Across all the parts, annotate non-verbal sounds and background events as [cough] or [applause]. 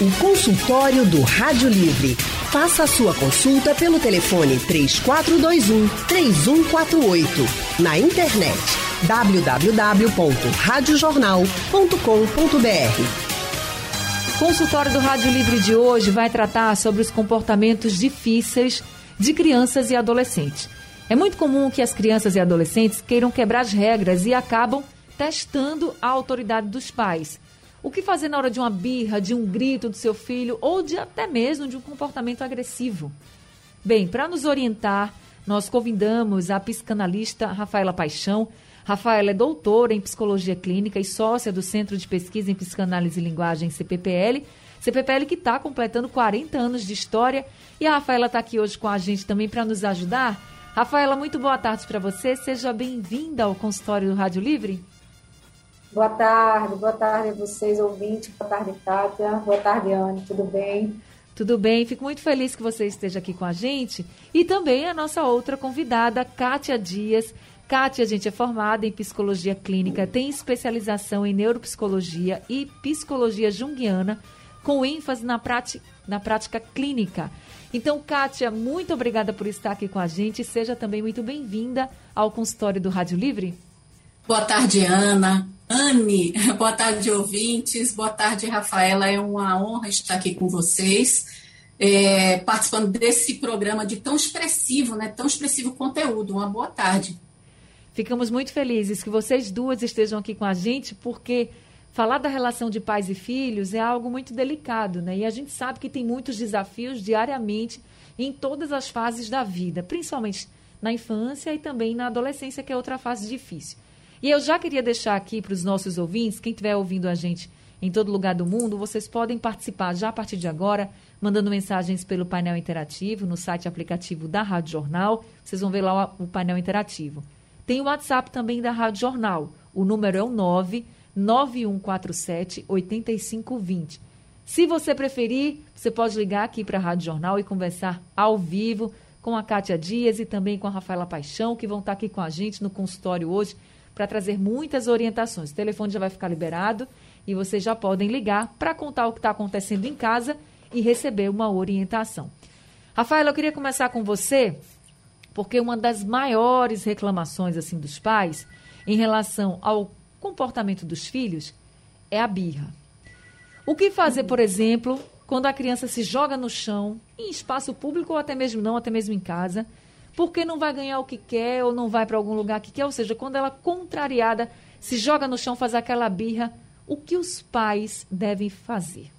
O consultório do Rádio Livre. Faça a sua consulta pelo telefone 3421 3148. Na internet www.radiojornal.com.br. Consultório do Rádio Livre de hoje vai tratar sobre os comportamentos difíceis de crianças e adolescentes. É muito comum que as crianças e adolescentes queiram quebrar as regras e acabam testando a autoridade dos pais. O que fazer na hora de uma birra, de um grito do seu filho ou de até mesmo de um comportamento agressivo? Bem, para nos orientar, nós convidamos a psicanalista Rafaela Paixão. Rafaela é doutora em psicologia clínica e sócia do Centro de Pesquisa em Psicanálise e Linguagem, CPPL. CPPL que está completando 40 anos de história. E a Rafaela está aqui hoje com a gente também para nos ajudar. Rafaela, muito boa tarde para você. Seja bem-vinda ao consultório do Rádio Livre. Boa tarde, boa tarde a vocês, ouvintes. Boa tarde, Kátia. Boa tarde, Anne. Tudo bem? Tudo bem, fico muito feliz que você esteja aqui com a gente. E também a nossa outra convidada, Kátia Dias. Kátia, a gente é formada em psicologia clínica, tem especialização em neuropsicologia e psicologia junguiana, com ênfase na prática, na prática clínica. Então, Kátia, muito obrigada por estar aqui com a gente. Seja também muito bem-vinda ao consultório do Rádio Livre. Boa tarde, Ana. Anne, [laughs] boa tarde, ouvintes. Boa tarde, Rafaela. É uma honra estar aqui com vocês, é, participando desse programa de tão expressivo, né? Tão expressivo conteúdo. Uma boa tarde. Ficamos muito felizes que vocês duas estejam aqui com a gente, porque falar da relação de pais e filhos é algo muito delicado, né? E a gente sabe que tem muitos desafios diariamente em todas as fases da vida, principalmente na infância e também na adolescência, que é outra fase difícil. E eu já queria deixar aqui para os nossos ouvintes, quem estiver ouvindo a gente em todo lugar do mundo, vocês podem participar já a partir de agora, mandando mensagens pelo painel interativo no site aplicativo da Rádio Jornal. Vocês vão ver lá o painel interativo. Tem o WhatsApp também da Rádio Jornal. O número é o 99147 8520. Se você preferir, você pode ligar aqui para a Rádio Jornal e conversar ao vivo com a Kátia Dias e também com a Rafaela Paixão, que vão estar aqui com a gente no consultório hoje para trazer muitas orientações. O telefone já vai ficar liberado e vocês já podem ligar para contar o que está acontecendo em casa e receber uma orientação. Rafaela, eu queria começar com você, porque uma das maiores reclamações assim dos pais em relação ao comportamento dos filhos é a birra. O que fazer, por exemplo, quando a criança se joga no chão, em espaço público ou até mesmo não, até mesmo em casa, porque não vai ganhar o que quer ou não vai para algum lugar que quer. Ou seja, quando ela contrariada se joga no chão, faz aquela birra, o que os pais devem fazer?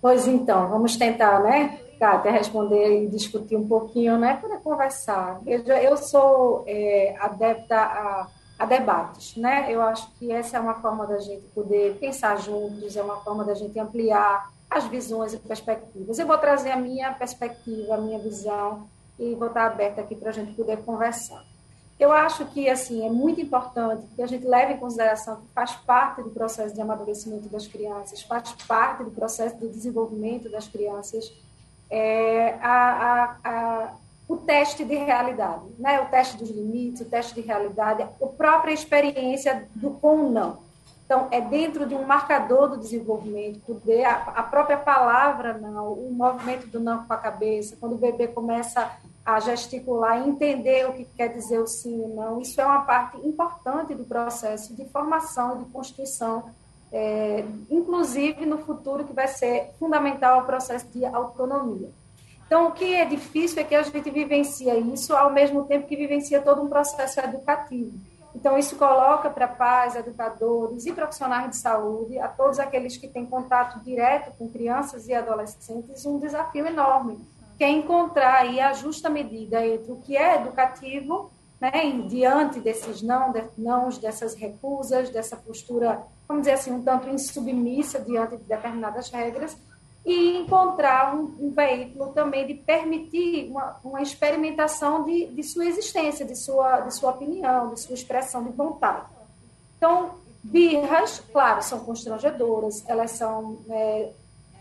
Pois então, vamos tentar, né, Kátia, responder e discutir um pouquinho, né, para conversar. Eu, eu sou é, adepta a, a, debates, né? Eu acho que essa é uma forma da gente poder pensar juntos, é uma forma da gente ampliar as visões e perspectivas. Eu vou trazer a minha perspectiva, a minha visão e vou estar aberta aqui para a gente poder conversar. Eu acho que assim é muito importante que a gente leve em consideração que faz parte do processo de amadurecimento das crianças, faz parte do processo de desenvolvimento das crianças é, a, a, a, o teste de realidade, né? o teste dos limites, o teste de realidade, a própria experiência do com ou não. Então, é dentro de um marcador do desenvolvimento, poder, a, a própria palavra não, o movimento do não com a cabeça, quando o bebê começa a gesticular, entender o que quer dizer o sim e não, isso é uma parte importante do processo de formação de constituição, é, inclusive no futuro que vai ser fundamental ao processo de autonomia. Então, o que é difícil é que a gente vivencia isso ao mesmo tempo que vivencia todo um processo educativo. Então, isso coloca para pais, educadores e profissionais de saúde, a todos aqueles que têm contato direto com crianças e adolescentes, um desafio enorme, que é encontrar a justa medida entre o que é educativo, né, diante desses não, de, nãos, dessas recusas, dessa postura, vamos dizer assim, um tanto insubmissa diante de determinadas regras, e encontrar um, um, veículo também de permitir uma, uma experimentação de, de, sua existência, de sua, de sua opinião, de sua expressão de vontade. Então, birras, claro, são constrangedoras, elas são é,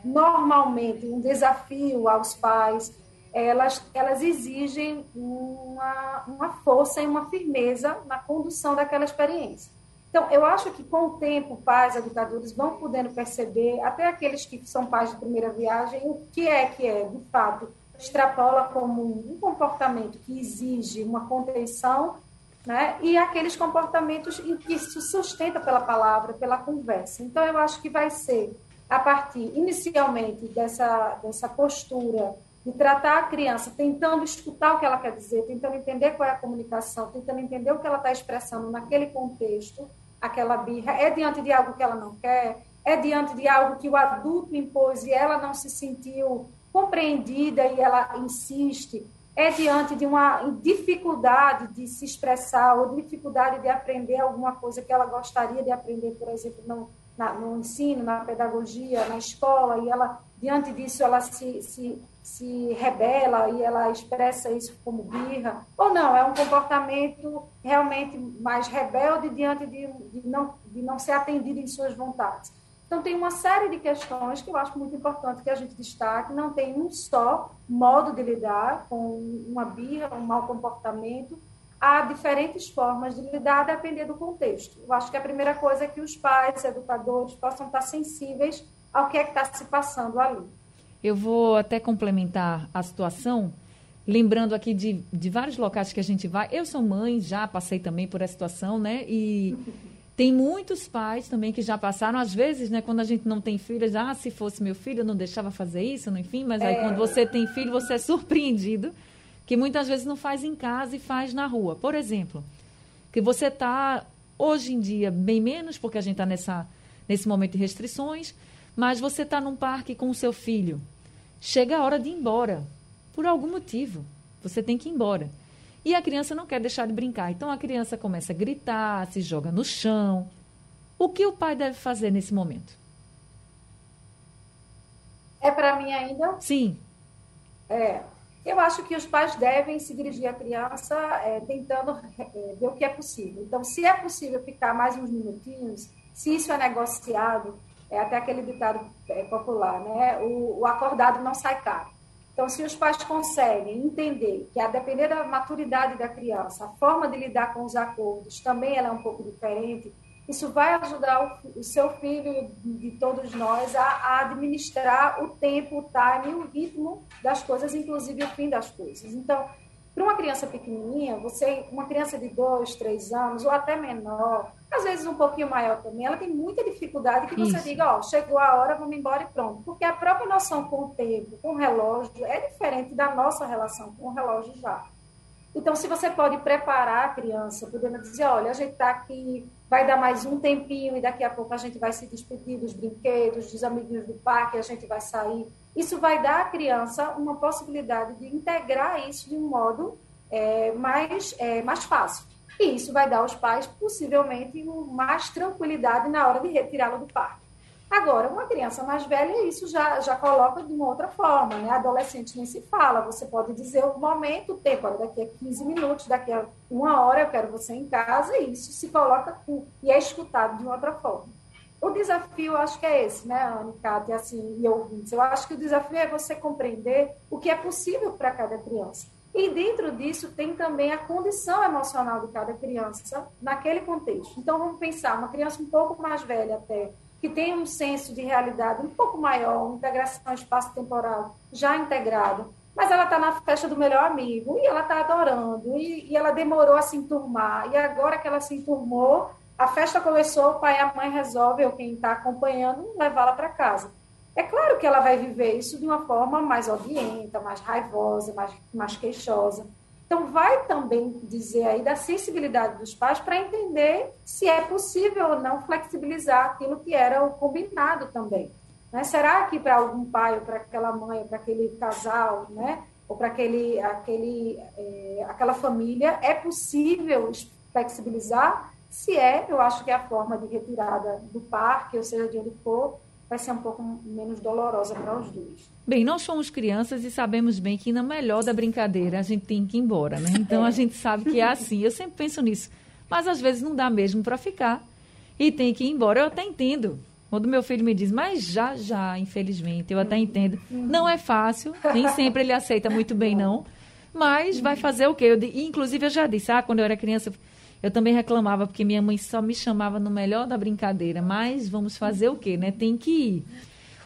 normalmente um desafio aos pais, elas, elas exigem uma, uma força e uma firmeza na condução daquela experiência. Então, eu acho que com o tempo, pais, educadores vão podendo perceber, até aqueles que são pais de primeira viagem, o que é que é, de fato, extrapola como um comportamento que exige uma contenção, né? E aqueles comportamentos em que se sustenta pela palavra, pela conversa. Então, eu acho que vai ser a partir, inicialmente, dessa, dessa postura de tratar a criança tentando escutar o que ela quer dizer, tentando entender qual é a comunicação, tentando entender o que ela está expressando naquele contexto, aquela birra, é diante de algo que ela não quer, é diante de algo que o adulto impôs e ela não se sentiu compreendida e ela insiste, é diante de uma dificuldade de se expressar ou dificuldade de aprender alguma coisa que ela gostaria de aprender, por exemplo, no, na, no ensino, na pedagogia, na escola, e ela, diante disso, ela se, se, se rebela e ela expressa isso como birra, ou não, é um comportamento realmente mais rebelde diante de, de, não, de não ser atendido em suas vontades. Então, tem uma série de questões que eu acho muito importante que a gente destaque. Não tem um só modo de lidar com uma birra, um mau comportamento. Há diferentes formas de lidar, depender do contexto. Eu acho que a primeira coisa é que os pais, educadores, possam estar sensíveis ao que é que está se passando ali. Eu vou até complementar a situação, lembrando aqui de, de vários locais que a gente vai. Eu sou mãe, já passei também por essa situação, né? E tem muitos pais também que já passaram, às vezes, né, quando a gente não tem filhos, ah, se fosse meu filho, eu não deixava fazer isso, enfim, mas aí é. quando você tem filho, você é surpreendido, que muitas vezes não faz em casa e faz na rua. Por exemplo, que você está, hoje em dia, bem menos, porque a gente está nesse momento de restrições, mas você está num parque com o seu filho. Chega a hora de ir embora, por algum motivo. Você tem que ir embora. E a criança não quer deixar de brincar. Então a criança começa a gritar, se joga no chão. O que o pai deve fazer nesse momento? É para mim ainda? Sim. É. Eu acho que os pais devem se dirigir à criança é, tentando é, ver o que é possível. Então, se é possível ficar mais uns minutinhos, se isso é negociado, é até aquele ditado é, popular, né? O, o acordado não sai caro. Então, se os pais conseguem entender que, a depender da maturidade da criança, a forma de lidar com os acordos também ela é um pouco diferente, isso vai ajudar o, o seu filho de todos nós a, a, administrar o tempo, o time, o ritmo das coisas, inclusive o fim das coisas. Então, para uma criança pequenininha, você, uma criança de dois, três anos ou até menor, às vezes um pouquinho maior também, ela tem muita dificuldade que você Isso. diga, ó, chegou a hora, vamos embora e pronto. Porque a própria noção com o tempo, com o relógio, é diferente da nossa relação com o relógio já. Então, se você pode preparar a criança, podendo dizer, olha, a gente está aqui, vai dar mais um tempinho e daqui a pouco a gente vai se despedir dos brinquedos, dos amiguinhos do parque, a gente vai sair. Isso vai dar à criança uma possibilidade de integrar isso de um modo é, mais, é, mais fácil. E isso vai dar aos pais, possivelmente, mais tranquilidade na hora de retirá-lo do parque. Agora, uma criança mais velha, isso já, já coloca de uma outra forma, né? Adolescente nem se fala, você pode dizer o momento, o tempo, olha, daqui a 15 minutos, daqui a uma hora eu quero você em casa, e isso se coloca e é escutado de uma outra forma. O desafio, acho que é esse, né, Ana, Cátia, assim, e ouvintes. Eu acho que o desafio é você compreender o que é possível para cada criança. E dentro disso tem também a condição emocional de cada criança naquele contexto. Então vamos pensar, uma criança um pouco mais velha até, que tem um senso de realidade um pouco maior, uma integração espaço-temporal já integrada, mas ela está na festa do melhor amigo e ela está adorando, e, e, ela demorou a se enturmar, e agora que ela se enturmou, a festa começou, o pai e a mãe resolvem, ou quem está acompanhando, levá-la para casa. É claro que ela vai viver isso de uma forma mais odienta, mais raivosa, mais, mais queixosa. Então, vai também dizer aí da sensibilidade dos pais para entender se é possível ou não flexibilizar aquilo que era o combinado também. Né? Será que para algum pai, ou para aquela mãe, para aquele casal, né? ou para aquele, aquele, é, aquela família, é possível flexibilizar? Se é, eu acho que é a forma de retirada do parque, ou seja, de onde for, vai ser um pouco menos dolorosa para os dois. Bem, nós somos crianças e sabemos bem que na melhor da brincadeira a gente tem que ir embora, né? Então a gente sabe que é assim. Eu sempre penso nisso. Mas às vezes não dá mesmo para ficar e tem que ir embora. Eu até entendo. Quando meu filho me diz, mas já, já, infelizmente, eu até entendo. Não é fácil, nem sempre ele aceita muito bem, [laughs] não. Mas vai fazer o quê? Eu, inclusive, eu já disse, ah, quando eu era criança, Eu também reclamava porque minha mãe só me chamava no melhor da brincadeira, mas vamos fazer o quê, né? Tem que ir.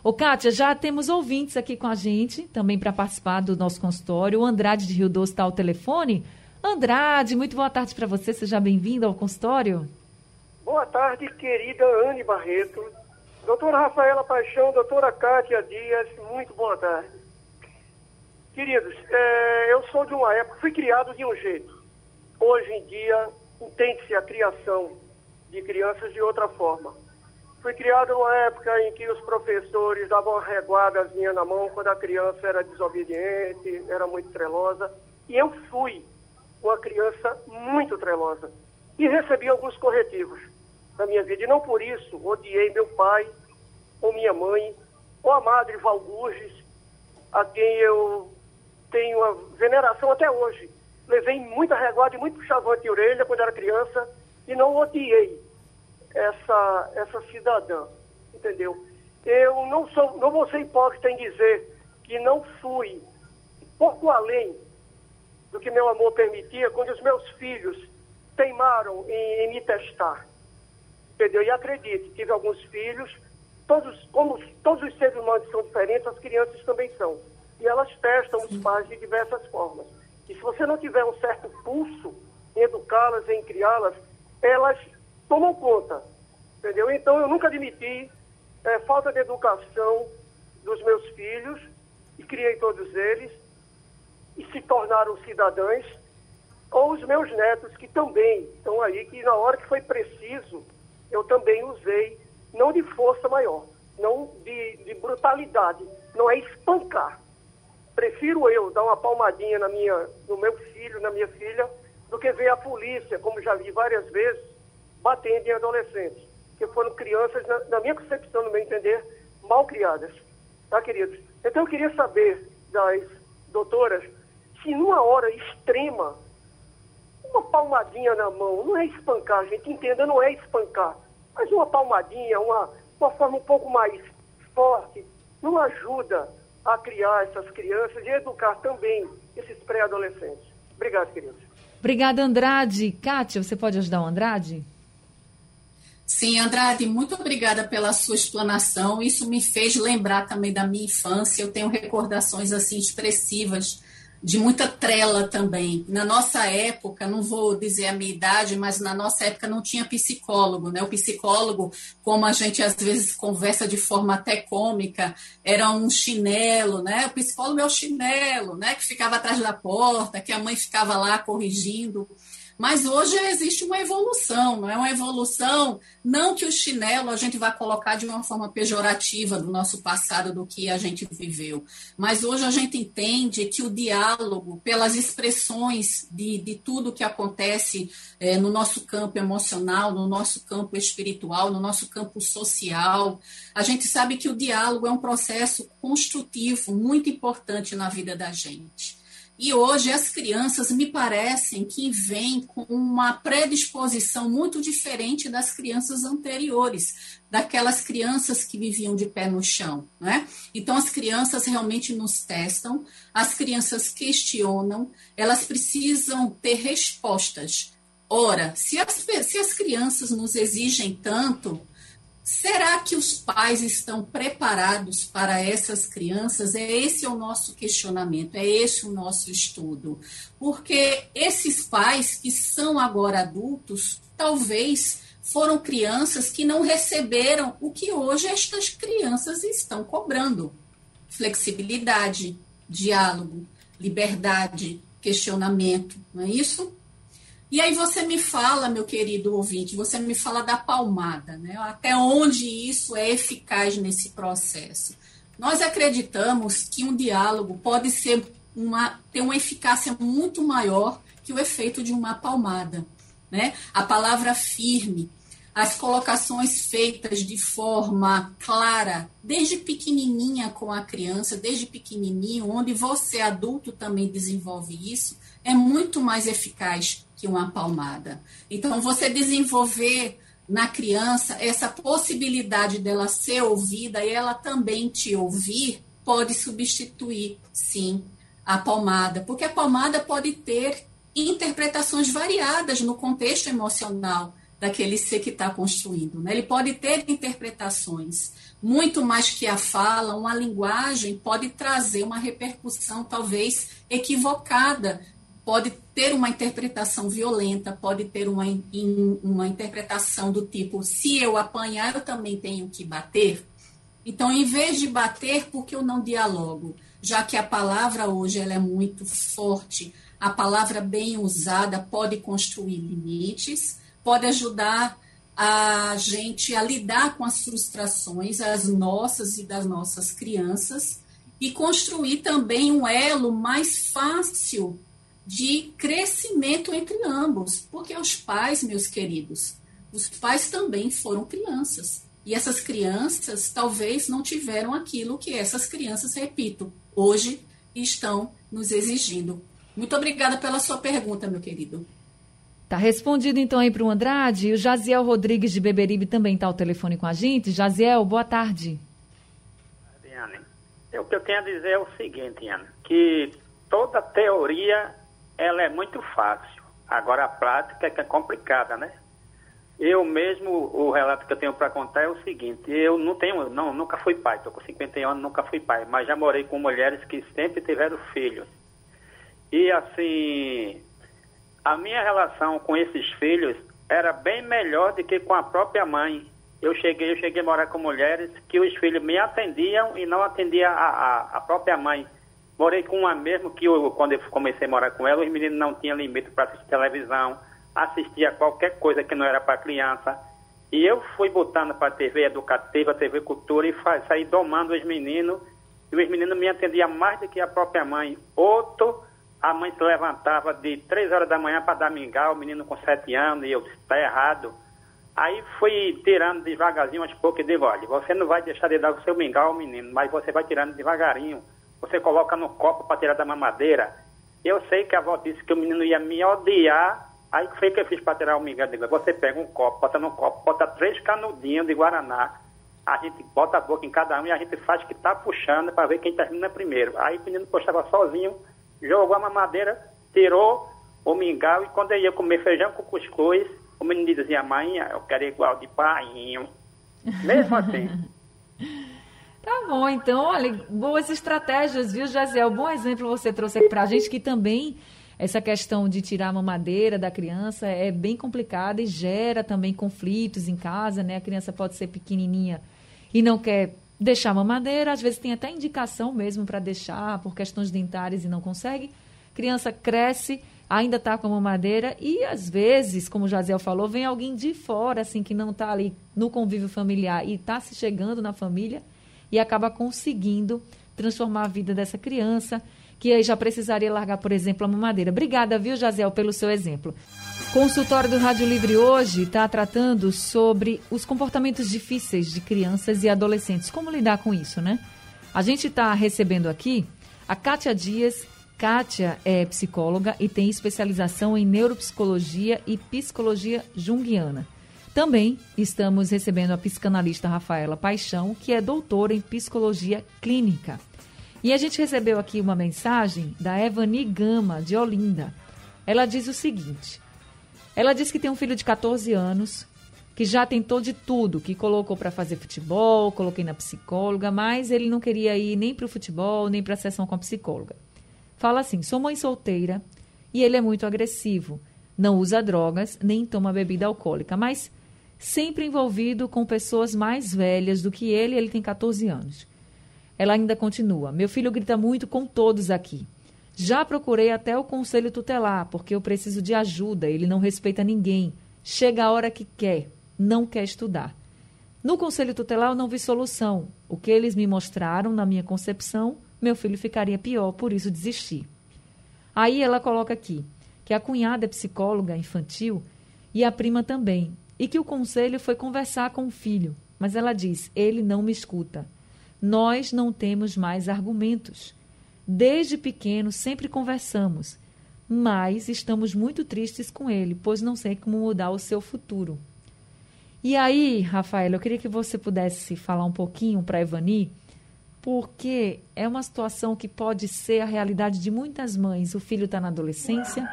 Ô, Kátia, já temos ouvintes aqui com a gente, também para participar do nosso consultório. O Andrade de Rio Doce está ao telefone. Andrade, muito boa tarde para você, seja bem-vindo ao consultório. Boa tarde, querida Anne Barreto. Doutora Rafaela Paixão, doutora Kátia Dias, muito boa tarde. Queridos, é, eu sou de uma época, fui criado de um jeito. Hoje em dia, entende-se a criação de crianças de outra forma. Fui criado numa época em que os professores davam reguadazinha na mão quando a criança era desobediente, era muito trelosa. E eu fui uma criança muito trelosa. E recebi alguns corretivos na minha vida. E não por isso odiei meu pai, ou minha mãe, ou a madre Valgurges, a quem eu tenho uma veneração até hoje levei muita reguada e muito chavante de orelha quando era criança e não odiei essa, essa cidadã, entendeu? Eu não sou, não vou ser hipócrita em dizer que não fui pouco além do que meu amor permitia quando os meus filhos teimaram em, em me testar, entendeu? E acredite, tive alguns filhos, todos, como todos os seres humanos são diferentes, as crianças também são. E elas testam os pais de diversas formas. E se você não tiver um certo pulso em educá-las, em criá-las, elas tomam conta. Entendeu? Então eu nunca admiti é, falta de educação dos meus filhos e criei todos eles e se tornaram cidadãos, ou os meus netos que também estão aí, que na hora que foi preciso, eu também usei, não de força maior, não de, de brutalidade, não é espancar, prefiro eu dar uma palmadinha na minha, no meu filho, na minha filha, do que ver a polícia, como já vi várias vezes, batendo em adolescentes, que foram crianças, na, na minha concepção, no meu entender, mal criadas. Tá, queridos? Então eu queria saber das doutoras se numa hora extrema, uma palmadinha na mão, não é espancar, gente, entenda, não é espancar, mas uma palmadinha, uma, uma forma um pouco mais forte, não ajuda a criar essas crianças e educar também esses pré-adolescentes. Obrigado, queridos. Obrigada, Andrade. Kátia, você pode ajudar o Andrade? Sim, Andrade, muito obrigada pela sua explanação. Isso me fez lembrar também da minha infância. Eu tenho recordações assim expressivas de muita trela também. Na nossa época, não vou dizer a minha idade, mas na nossa época não tinha psicólogo, né? O psicólogo, como a gente às vezes conversa de forma até cômica, era um chinelo, né? O psicólogo é o chinelo, né? Que ficava atrás da porta, que a mãe ficava lá corrigindo. Mas hoje existe uma evolução, não é uma evolução, não que o chinelo a gente vai colocar de uma forma pejorativa do nosso passado, do que a gente viveu, mas hoje a gente entende que o diálogo, pelas expressões de, de tudo que acontece é, no nosso campo emocional, no nosso campo espiritual, no nosso campo social, a gente sabe que o diálogo é um processo construtivo muito importante na vida da gente. E hoje as crianças me parecem que vêm com uma predisposição muito diferente das crianças anteriores, daquelas crianças que viviam de pé no chão, né? Então as crianças realmente nos testam, as crianças questionam, elas precisam ter respostas. Ora, se as, se as crianças nos exigem tanto, Será que os pais estão preparados para essas crianças? É esse o nosso questionamento, é esse o nosso estudo. Porque esses pais que são agora adultos, talvez foram crianças que não receberam o que hoje estas crianças estão cobrando: flexibilidade, diálogo, liberdade, questionamento, não é isso? E aí você me fala, meu querido ouvinte, você me fala da palmada, né? Até onde isso é eficaz nesse processo. Nós acreditamos que um diálogo pode ser uma, ter uma eficácia muito maior que o efeito de uma palmada. Né? A palavra firme, as colocações feitas de forma clara, desde pequenininha com a criança, desde pequenininho, onde você adulto também desenvolve isso, é muito mais eficaz que uma palmada. Então, você desenvolver na criança essa possibilidade dela ser ouvida e ela também te ouvir, pode substituir, sim, a palmada, porque a palmada pode ter interpretações variadas no contexto emocional daquele ser que está construindo. Né? Ele pode ter interpretações, muito mais que a fala, uma linguagem pode trazer uma repercussão talvez equivocada, pode ter uma interpretação violenta, pode ter uma, uma interpretação do tipo: se eu apanhar, eu também tenho que bater. Então, em vez de bater, por que eu não dialogo? Já que a palavra hoje ela é muito forte, a palavra bem usada pode construir limites, pode ajudar a gente a lidar com as frustrações, as nossas e das nossas crianças, e construir também um elo mais fácil de crescimento entre ambos, porque os pais, meus queridos, os pais também foram crianças. E essas crianças talvez não tiveram aquilo que essas crianças, repito, hoje estão nos exigindo. Muito obrigada pela sua pergunta, meu querido. Tá respondido então aí para o Andrade. E o Jaziel Rodrigues de Beberibe também está ao telefone com a gente. Jaziel, boa tarde. Diane, o que eu tenho a dizer é o seguinte, Ana, que toda teoria ela é muito fácil. Agora a prática é que é complicada, né? Eu mesmo, o relato que eu tenho para contar é o seguinte, eu não tenho, não, nunca fui pai, estou com 51 anos, nunca fui pai, mas já morei com mulheres que sempre tiveram filhos. E assim, a minha relação com esses filhos era bem melhor do que com a própria mãe. Eu cheguei, eu cheguei a morar com mulheres que os filhos me atendiam e não atendia a, a, a própria mãe. Morei com uma mesmo que eu, quando eu comecei a morar com ela, os meninos não tinham limite para assistir televisão, assistia qualquer coisa que não era para criança. E eu fui botando para a TV educativa, TV cultura e saí domando os meninos. E os meninos me atendiam mais do que a própria mãe. Outro a mãe se levantava de três horas da manhã para dar mingau, o menino com sete anos, e eu disse, está errado. Aí fui tirando devagarzinho aos poucos e digo, olha, você não vai deixar de dar o seu mingau, menino, mas você vai tirando devagarinho. Você coloca no copo para tirar da mamadeira. Eu sei que a avó disse que o menino ia me odiar, aí foi que eu fiz para tirar o mingau. Digo, você pega um copo, bota no copo, bota três canudinhos de Guaraná, a gente bota a boca em cada um e a gente faz que está puxando para ver quem termina primeiro. Aí o menino postava sozinho, jogou a mamadeira, tirou o mingau e quando eu ia comer feijão com cuscuz, o menino dizia, mãe, eu quero igual de painho. [laughs] Mesmo assim. Tá bom, então, olha, boas estratégias, viu, Jaziel? Bom exemplo você trouxe aqui pra gente que também essa questão de tirar a mamadeira da criança é bem complicada e gera também conflitos em casa, né? A criança pode ser pequenininha e não quer deixar mamadeira, às vezes tem até indicação mesmo para deixar por questões dentárias e não consegue. Criança cresce, ainda está com a mamadeira e às vezes, como o Jaziel falou, vem alguém de fora, assim, que não está ali no convívio familiar e está se chegando na família e acaba conseguindo transformar a vida dessa criança, que aí já precisaria largar, por exemplo, a mamadeira. Obrigada, viu, Jaziel, pelo seu exemplo. Consultório do Rádio Livre hoje está tratando sobre os comportamentos difíceis de crianças e adolescentes. Como lidar com isso, né? A gente está recebendo aqui a Kátia Dias. Kátia é psicóloga e tem especialização em neuropsicologia e psicologia junguiana. Também estamos recebendo a psicanalista Rafaela Paixão, que é doutora em psicologia clínica. E a gente recebeu aqui uma mensagem da Evani Gama, de Olinda. Ela diz o seguinte: ela diz que tem um filho de 14 anos, que já tentou de tudo, que colocou para fazer futebol, coloquei na psicóloga, mas ele não queria ir nem para o futebol, nem para a sessão com a psicóloga. Fala assim: sou mãe solteira e ele é muito agressivo. Não usa drogas, nem toma bebida alcoólica, mas sempre envolvido com pessoas mais velhas do que ele, ele tem 14 anos. Ela ainda continua: Meu filho grita muito com todos aqui. Já procurei até o conselho tutelar, porque eu preciso de ajuda, ele não respeita ninguém. Chega a hora que quer, não quer estudar. No conselho tutelar eu não vi solução. O que eles me mostraram, na minha concepção, meu filho ficaria pior, por isso desisti. Aí ela coloca aqui que a cunhada é psicóloga infantil e a prima também, e que o conselho foi conversar com o filho, mas ela diz: ele não me escuta. Nós não temos mais argumentos. Desde pequeno sempre conversamos, mas estamos muito tristes com ele, pois não sei como mudar o seu futuro. E aí, Rafael, eu queria que você pudesse falar um pouquinho para Evani, porque é uma situação que pode ser a realidade de muitas mães. O filho está na adolescência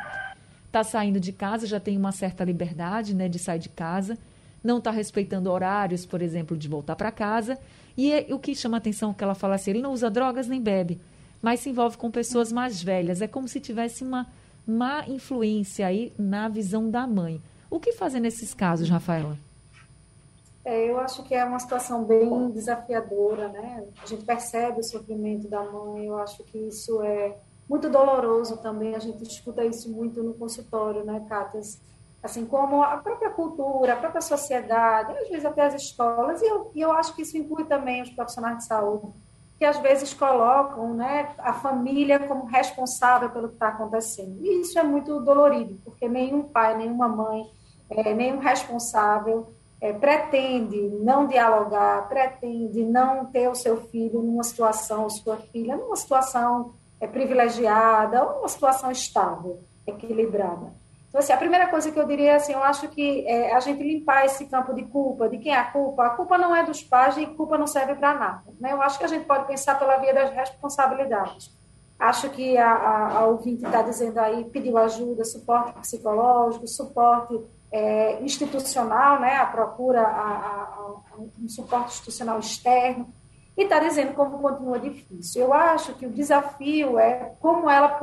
está saindo de casa, já tem uma certa liberdade né, de sair de casa, não está respeitando horários, por exemplo, de voltar para casa. E é, o que chama atenção é que ela fala assim, ele não usa drogas nem bebe, mas se envolve com pessoas mais velhas. É como se tivesse uma má influência aí na visão da mãe. O que fazer nesses casos, Rafaela? É, eu acho que é uma situação bem desafiadora, né? A gente percebe o sofrimento da mãe, eu acho que isso é muito doloroso também, a gente escuta isso muito no consultório, né, Cátia? Assim como a própria cultura, a própria sociedade, às vezes até as escolas, e eu, e eu acho que isso inclui também os profissionais de saúde, que às vezes colocam né, a família como responsável pelo que está acontecendo. E isso é muito dolorido, porque nenhum pai, nenhuma mãe, é, nenhum responsável é, pretende não dialogar, pretende não ter o seu filho numa situação, sua filha, numa situação é, privilegiada ou numa situação estável, equilibrada. Então, assim, a primeira coisa que eu diria, assim, eu acho que é a gente limpar esse campo de culpa, de quem é a culpa. A culpa não é dos pais e culpa não serve para nada. Né? Eu acho que a gente pode pensar pela via das responsabilidades. Acho que a, a, a ouvinte está dizendo aí, pediu ajuda, suporte psicológico, suporte é, institucional, né, a procura a, um suporte institucional externo, e está dizendo como continua difícil. Eu acho que o desafio é como ela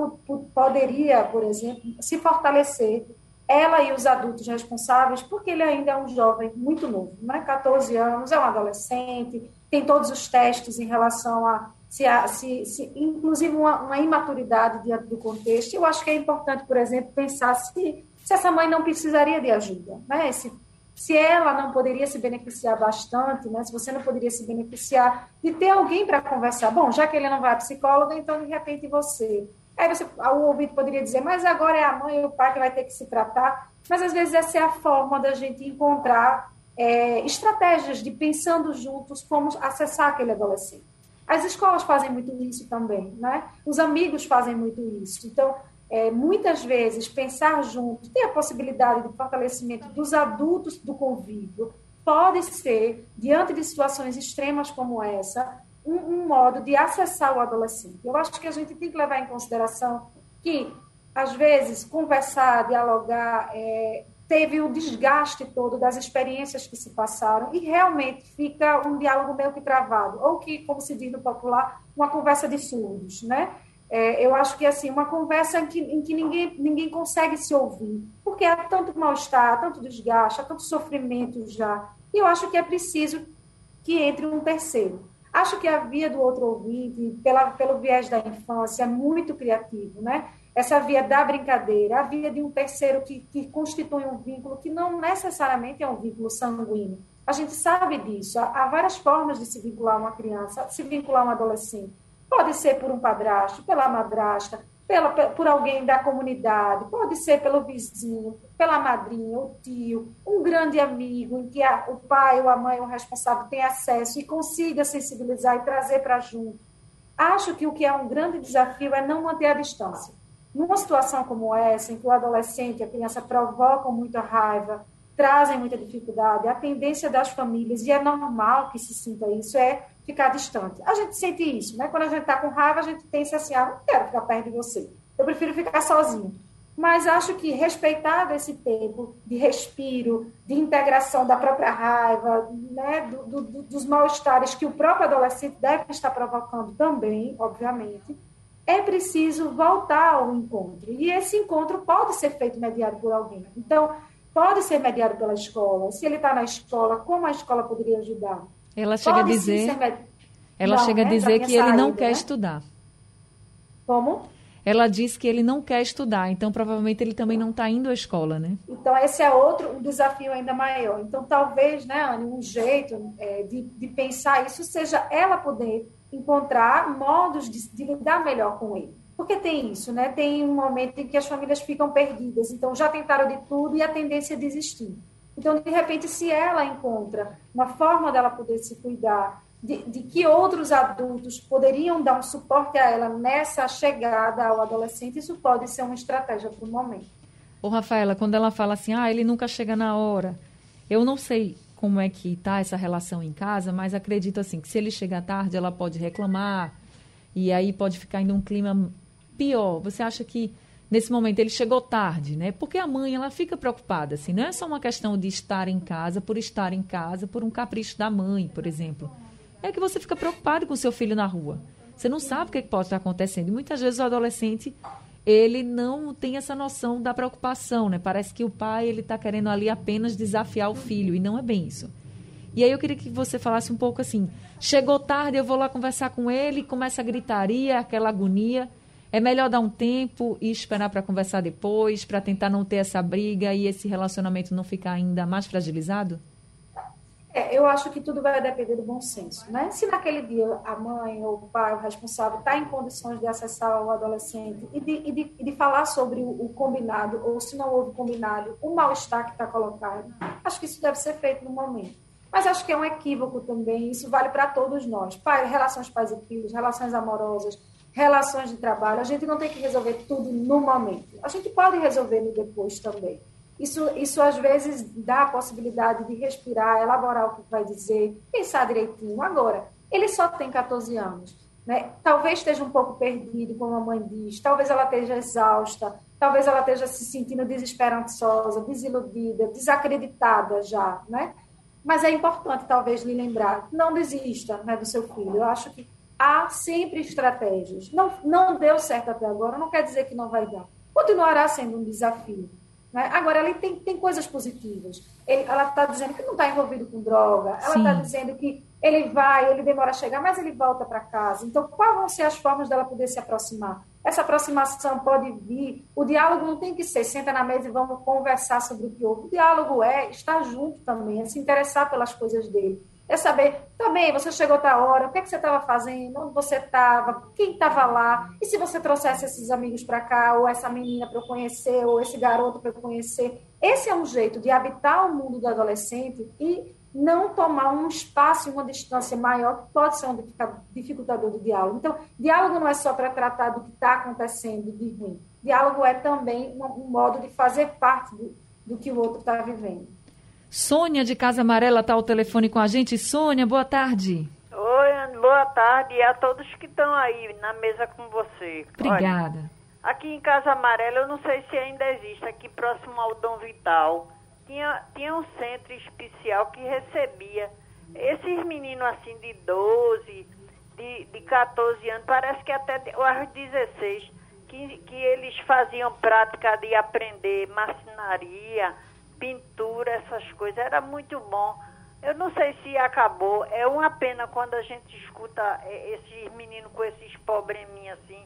poderia, por exemplo, se fortalecer, ela e os adultos responsáveis, porque ele ainda é um jovem muito novo, né? 14 anos, é um adolescente, tem todos os testes em relação a se, se, se inclusive uma, uma, imaturidade diante do contexto. Eu acho que é importante, por exemplo, pensar se se essa mãe não precisaria de ajuda, né? Se, se ela não poderia se beneficiar bastante, né? Se você não poderia se beneficiar de ter alguém para conversar. Bom, já que ele não vai à psicóloga, então de repente você. Aí você, o ouvido poderia dizer, mas agora é a mãe e o pai que vai ter que se tratar. Mas às vezes essa é a forma da gente encontrar é, estratégias de pensando juntos como acessar aquele adolescente. As escolas fazem muito isso também, né? Os amigos fazem muito isso. Então, é, muitas vezes pensar junto, ter a possibilidade de fortalecimento dos adultos do convívio, pode ser, diante de situações extremas como essa, um, um, modo de acessar o adolescente. Eu acho que a gente tem que levar em consideração que, às vezes, conversar, dialogar, é, teve o desgaste todo das experiências que se passaram e realmente fica um diálogo meio que travado, ou que, como se diz no popular, uma conversa de surdos, né? É, eu acho que assim uma conversa em que, em que ninguém, ninguém consegue se ouvir, porque há tanto mal-estar, tanto desgaste, há tanto sofrimento já. E eu acho que é preciso que entre um terceiro. Acho que a via do outro ouvinte, pela, pelo viés da infância, é muito criativo, né? Essa via da brincadeira, a via de um terceiro que, que constitui um vínculo que não necessariamente é um vínculo sanguíneo. A gente sabe disso. Há, há várias formas de se vincular uma criança, se vincular um adolescente Pode ser por um padrasto, pela madrasta, pela, por alguém da comunidade, pode ser pelo vizinho, pela madrinha, o tio, um grande amigo em que a, o pai ou a mãe, o responsável, tem acesso e consiga sensibilizar e trazer para junto. Acho que o que é um grande desafio é não manter a distância. Numa situação como essa, em que o adolescente e a criança provocam muita raiva, trazem muita dificuldade, a tendência das famílias, e é normal que se sinta isso, é ficar distante. A gente sente isso, né? Quando a gente está com raiva, a gente pensa assim, ah, não quero ficar perto de você. Eu prefiro ficar sozinho. Mas acho que respeitar esse tempo de respiro, de integração da própria raiva, né, do, do, dos mal-estares que o próprio adolescente deve estar provocando também, obviamente, é preciso voltar ao encontro. E esse encontro pode ser feito mediado por alguém. Então, pode ser mediado pela escola. Se ele está na escola, como a escola poderia ajudar? Ela chega Pode a dizer, ela não, chega a dizer que ele não quer né? estudar. Como? Ela diz que ele não quer estudar, então provavelmente ele também não está indo à escola, né? Então esse é outro um desafio ainda maior. Então talvez, né, Anne, um jeito é, de, de pensar isso seja ela poder encontrar modos de, de lidar melhor com ele. Porque tem isso, né? Tem um momento em que as famílias ficam perdidas, então já tentaram de tudo e a tendência é desistir. Então, de repente, se ela encontra uma forma dela poder se cuidar, de, de, que outros adultos poderiam dar um suporte a ela nessa chegada ao adolescente, isso pode ser uma estratégia para o momento. Ô, Rafaela, quando ela fala assim, ah, ele nunca chega na hora, eu não sei como é que está essa relação em casa, mas acredito assim, que se ele chegar tarde, ela pode reclamar, e aí pode ficar em um clima pior. Você acha que nesse momento ele chegou tarde, né? Porque a mãe ela fica preocupada, assim, não é só uma questão de estar em casa por estar em casa, por um capricho da mãe, por exemplo. É que você fica preocupado com seu filho na rua. Você não sabe o que pode estar acontecendo. E muitas vezes o adolescente ele não tem essa noção da preocupação, né? Parece que o pai ele está querendo ali apenas desafiar o filho e não é bem isso. E aí eu queria que você falasse um pouco assim: chegou tarde, eu vou lá conversar com ele, começa a gritaria, aquela agonia. É melhor dar um tempo e esperar para conversar depois, para tentar não ter essa briga e esse relacionamento não ficar ainda mais fragilizado? É, eu acho que tudo vai depender do bom senso, né? Se naquele dia a mãe ou o pai, o responsável, está em condições de acessar o adolescente e de, e de, de falar sobre o, o, combinado, ou se não houve combinado, o mal-estar que está colocado, acho que isso deve ser feito no momento. Mas acho que é um equívoco também, isso vale para todos nós. Pai, relações pais e filhos, relações amorosas, relações de trabalho, a gente não tem que resolver tudo no momento. A gente pode resolver no depois também. Isso, isso às vezes dá a possibilidade de respirar, elaborar o que vai dizer, pensar direitinho. Agora, ele só tem 14 anos. Né? Talvez esteja um pouco perdido, como a mãe diz, talvez ela esteja exausta, talvez ela esteja se sentindo desesperançosa, desiludida, desacreditada já, né? Mas é importante, talvez, lhe lembrar, não desista né, do seu filho. Eu acho que há sempre estratégias. Não, não deu certo até agora, não quer dizer que não vai dar. Continuará sendo um desafio. Né? Agora, ali tem, tem coisas positivas. Ele, ela está dizendo que não está envolvido com droga, ela está dizendo que ele vai, ele demora a chegar, mas ele volta para casa. Então, quais vão ser as formas dela poder se aproximar? Essa aproximação pode vir, o diálogo não tem que ser, senta na mesa e vamos conversar sobre o que houve. O diálogo é estar junto também, é se interessar pelas coisas dele é saber, também, tá você chegou outra hora, o que, é que você estava fazendo, onde você estava, quem estava lá, e se você trouxesse esses amigos para cá, ou essa menina para eu conhecer, ou esse garoto para eu conhecer. Esse é um jeito de habitar o mundo do adolescente e não tomar um espaço e uma distância maior que pode ser um dificultador do diálogo. Então, diálogo não é só para tratar do que está acontecendo de ruim. Diálogo é também um modo de fazer parte do, do que o outro está vivendo. Sônia de Casa Amarela está ao telefone com a gente. Sônia, boa tarde. Oi, boa tarde e a todos que estão aí na mesa com você. Obrigada. Olha, aqui em Casa Amarela, eu não sei se ainda existe, aqui próximo ao Dom Vital, tinha, tinha um centro especial que recebia esses meninos assim de 12, de, de 14 anos, parece que até aos 16, que, que eles faziam prática de aprender marcenaria, pintura, essas coisas. Era muito bom. Eu não sei se acabou. É uma pena quando a gente escuta é, esses meninos com esses probleminhas assim,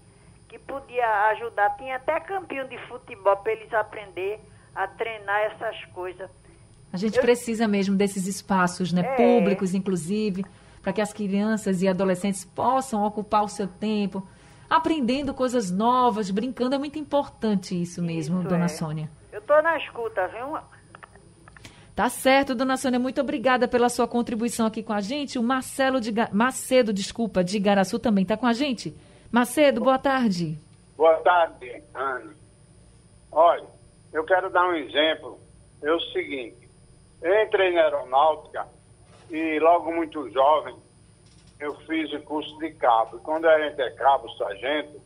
que podia ajudar. Tinha até campinho de futebol para eles aprender a treinar essas coisas. A gente Eu... precisa mesmo desses espaços, né, é. públicos, inclusive, para que as crianças e adolescentes possam ocupar o seu tempo, aprendendo coisas novas, brincando. É muito importante isso mesmo, isso dona é. Sônia. Eu estou na escuta, viu? Tá certo, dona Sônia, muito obrigada pela sua contribuição aqui com a gente. O Marcelo de Macedo, desculpa, de Garaçu também está com a gente. Macedo, boa tarde. Boa tarde, Ana. Olha, eu quero dar um exemplo. É o seguinte, eu entrei na aeronáutica e logo muito jovem eu fiz o curso de cabo. Quando a gente é cabo, sargento,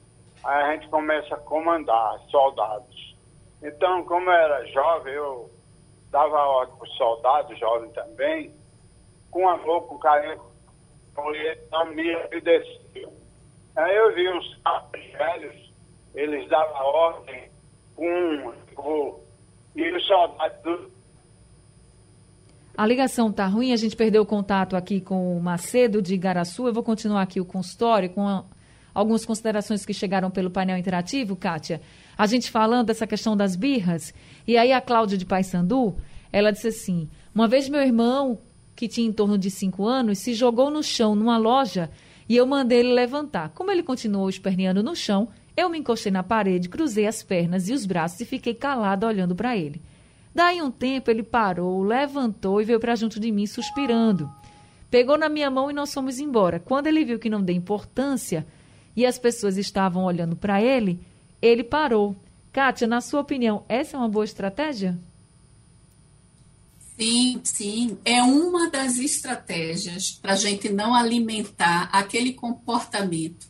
aí a gente começa a comandar soldados. Então, como eu era jovem, eu dava ordem para os soldados, jovens também, com amor, com carinho, não me obedeciam. Aí eu vi uns caras velhos, eles davam ordem com, com e os soldados a ligação está ruim, a gente perdeu o contato aqui com o Macedo de Igaraçu. Eu vou continuar aqui o consultório com a, algumas considerações que chegaram pelo painel interativo, Kátia. A gente falando dessa questão das birras. E aí a Cláudia de Paysandu, ela disse assim: Uma vez meu irmão, que tinha em torno de cinco anos, se jogou no chão numa loja e eu mandei ele levantar. Como ele continuou esperneando no chão, eu me encostei na parede, cruzei as pernas e os braços e fiquei calada olhando para ele. Daí um tempo ele parou, levantou e veio para junto de mim suspirando. Pegou na minha mão e nós fomos embora. Quando ele viu que não dei importância e as pessoas estavam olhando para ele, ele parou. Kátia, na sua opinião, essa é uma boa estratégia? Sim, sim. É uma das estratégias para a gente não alimentar aquele comportamento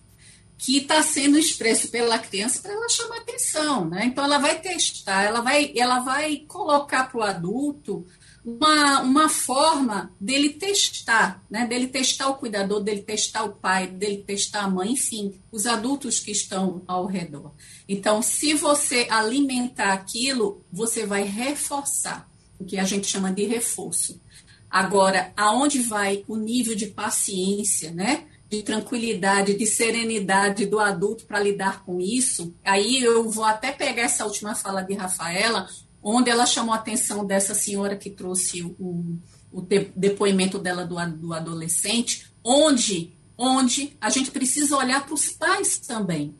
que está sendo expresso pela criança para ela chamar atenção, né? Então ela vai testar, ela vai, ela vai colocar para o adulto uma, uma forma dele testar, né? Dele testar o cuidador, dele testar o pai, dele testar a mãe, enfim, os adultos que estão ao redor. Então, se você alimentar aquilo, você vai reforçar o que a gente chama de reforço. Agora, aonde vai o nível de paciência, né? de tranquilidade, de serenidade do adulto para lidar com isso, aí eu vou até pegar essa última fala de Rafaela, onde ela chamou a atenção dessa senhora que trouxe o, o depoimento dela do, do adolescente, onde, onde a gente precisa olhar para os pais também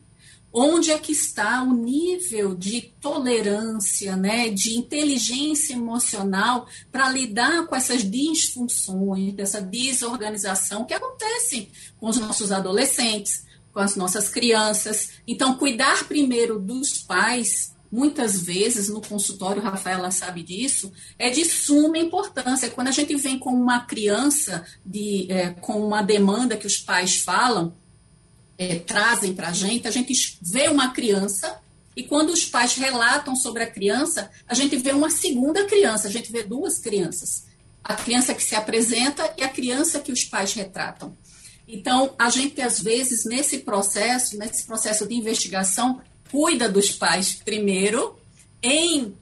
onde é que está o nível de tolerância, né, de inteligência emocional para lidar com essas disfunções, dessa desorganização que acontecem com os nossos adolescentes, com as nossas crianças. Então, cuidar primeiro dos pais muitas vezes no consultório, Rafaela sabe disso, é de suma importância. Quando a gente vem com uma criança de, é, com uma demanda que os pais falam, é, trazem para a gente, a gente vê uma criança e quando os pais relatam sobre a criança, a gente vê uma segunda criança, a gente vê duas crianças. A criança que se apresenta e a criança que os pais retratam. Então, a gente, às vezes, nesse processo, nesse processo de investigação, cuida dos pais primeiro, em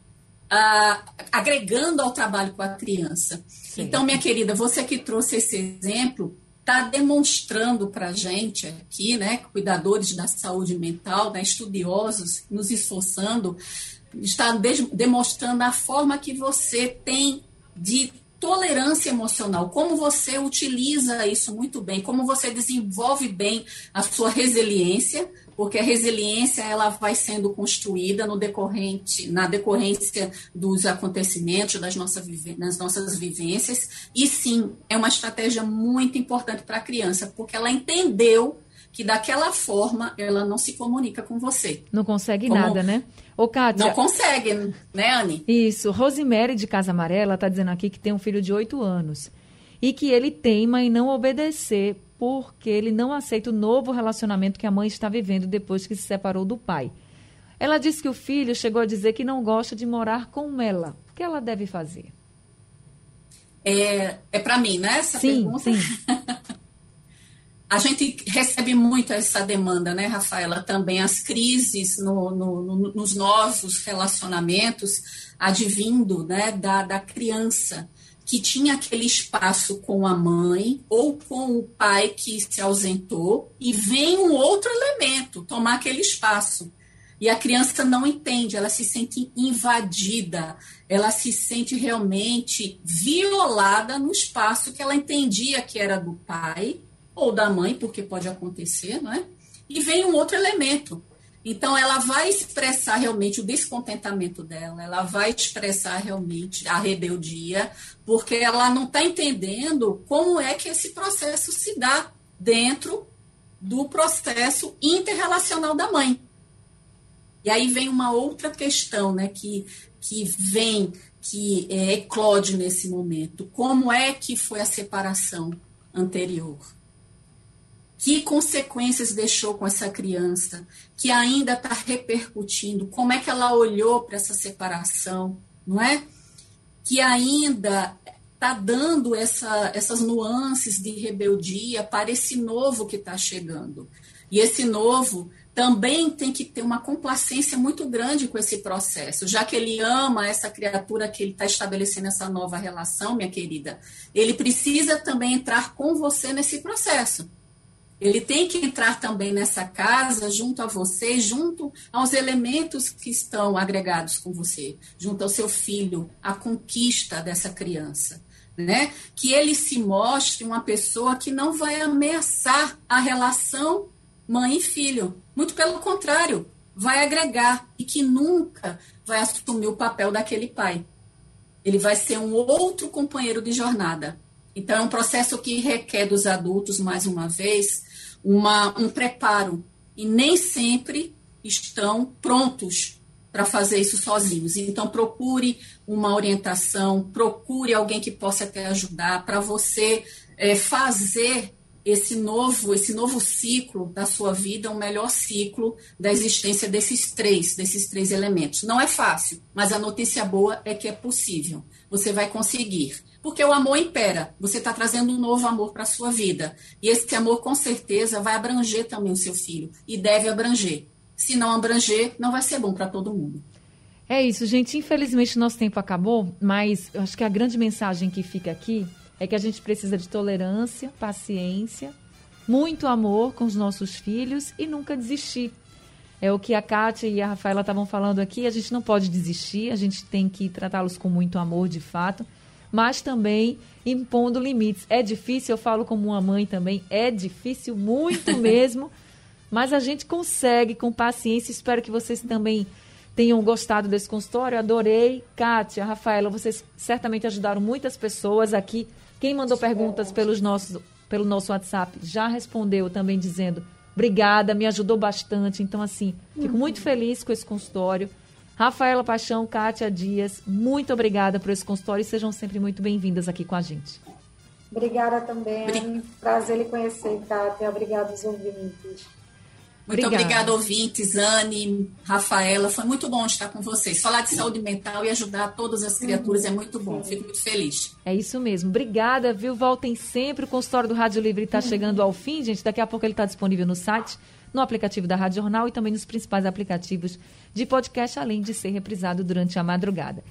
ah, agregando ao trabalho com a criança. Sim. Então, minha querida, você que trouxe esse exemplo, está demonstrando para a gente aqui, né, cuidadores da saúde mental, né, estudiosos, nos esforçando, está de demonstrando a forma que você tem de tolerância emocional, como você utiliza isso muito bem, como você desenvolve bem a sua resiliência, porque a resiliência ela vai sendo construída no decorrente, na decorrência dos acontecimentos, das nossas, das nossas vivências, e sim, é uma estratégia muito importante para a criança, porque ela entendeu que daquela forma ela não se comunica com você. Não consegue Como... nada, né? Ô, Kátia, não consegue, né, Anne? Isso. Rosemary de Casa Amarela está dizendo aqui que tem um filho de oito anos e que ele teima em não obedecer porque ele não aceita o novo relacionamento que a mãe está vivendo depois que se separou do pai. Ela disse que o filho chegou a dizer que não gosta de morar com ela. O que ela deve fazer? É, é para mim, né? Essa sim, pergunta. Sim. [laughs] a gente recebe muito essa demanda, né, Rafaela? Também as crises no, no, no, nos novos relacionamentos advindo né, da, da criança que tinha aquele espaço com a mãe ou com o pai que se ausentou e vem um outro elemento tomar aquele espaço. E a criança não entende, ela se sente invadida, ela se sente realmente violada no espaço que ela entendia que era do pai ou da mãe, porque pode acontecer, não é? E vem um outro elemento, então, ela vai expressar realmente o descontentamento dela, ela vai expressar realmente a rebeldia, porque ela não está entendendo como é que esse processo se dá dentro do processo interrelacional da mãe. E aí vem uma outra questão, né, que, que vem, que é, eclode nesse momento. Como é que foi a separação anterior? Que consequências deixou com essa criança que ainda está repercutindo? Como é que ela olhou para essa separação, não é? Que ainda está dando essa, essas nuances de rebeldia para esse novo que está chegando. E esse novo também tem que ter uma complacência muito grande com esse processo, já que ele ama essa criatura que ele está estabelecendo essa nova relação, minha querida. Ele precisa também entrar com você nesse processo. Ele tem que entrar também nessa casa junto a você, junto aos elementos que estão agregados com você, junto ao seu filho, a conquista dessa criança. Né? Que ele se mostre uma pessoa que não vai ameaçar a relação mãe e filho. Muito pelo contrário, vai agregar e que nunca vai assumir o papel daquele pai. Ele vai ser um outro companheiro de jornada. Então, é um processo que requer dos adultos, mais uma vez, uma, um preparo e nem sempre estão prontos para fazer isso sozinhos. Então, procure uma orientação, procure alguém que possa te ajudar para você é, fazer esse novo, esse novo ciclo da sua vida, um melhor ciclo da existência desses três, desses três elementos. Não é fácil, mas a notícia boa é que é possível. Você vai conseguir. Porque o amor impera. Você está trazendo um novo amor para a sua vida. E esse amor, com certeza, vai abranger também o seu filho. E deve abranger. Se não abranger, não vai ser bom para todo mundo. É isso, gente. Infelizmente, nosso tempo acabou, mas eu acho que a grande mensagem que fica aqui é que a gente precisa de tolerância, paciência, muito amor com os nossos filhos e nunca desistir. É o que a Kátia e a Rafaela estavam falando aqui, a gente não pode desistir, a gente tem que tratá-los com muito amor, de fato, mas também impondo limites. É difícil, eu falo como uma mãe também, é difícil muito [laughs] mesmo, mas a gente consegue com paciência. Espero que vocês também tenham gostado desse consultório. Adorei. Kátia, Rafaela, vocês certamente ajudaram muitas pessoas aqui quem mandou perguntas pelos nossos, pelo nosso WhatsApp já respondeu também dizendo obrigada, me ajudou bastante. Então, assim, fico muito feliz com esse consultório. Rafaela Paixão, Kátia Dias, muito obrigada por esse consultório e sejam sempre muito bem-vindas aqui com a gente. Obrigada também. Prazer lhe conhecer, Kátia. Obrigada aos ouvintes. Muito obrigada, obrigada ouvintes, Anne, Rafaela. Foi muito bom estar com vocês. Falar de saúde mental e ajudar todas as criaturas uhum. é muito bom. Fico muito feliz. É isso mesmo. Obrigada, viu? Voltem sempre. O consultório do Rádio Livre está uhum. chegando ao fim, gente. Daqui a pouco ele está disponível no site, no aplicativo da Rádio Jornal e também nos principais aplicativos de podcast, além de ser reprisado durante a madrugada.